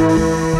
Música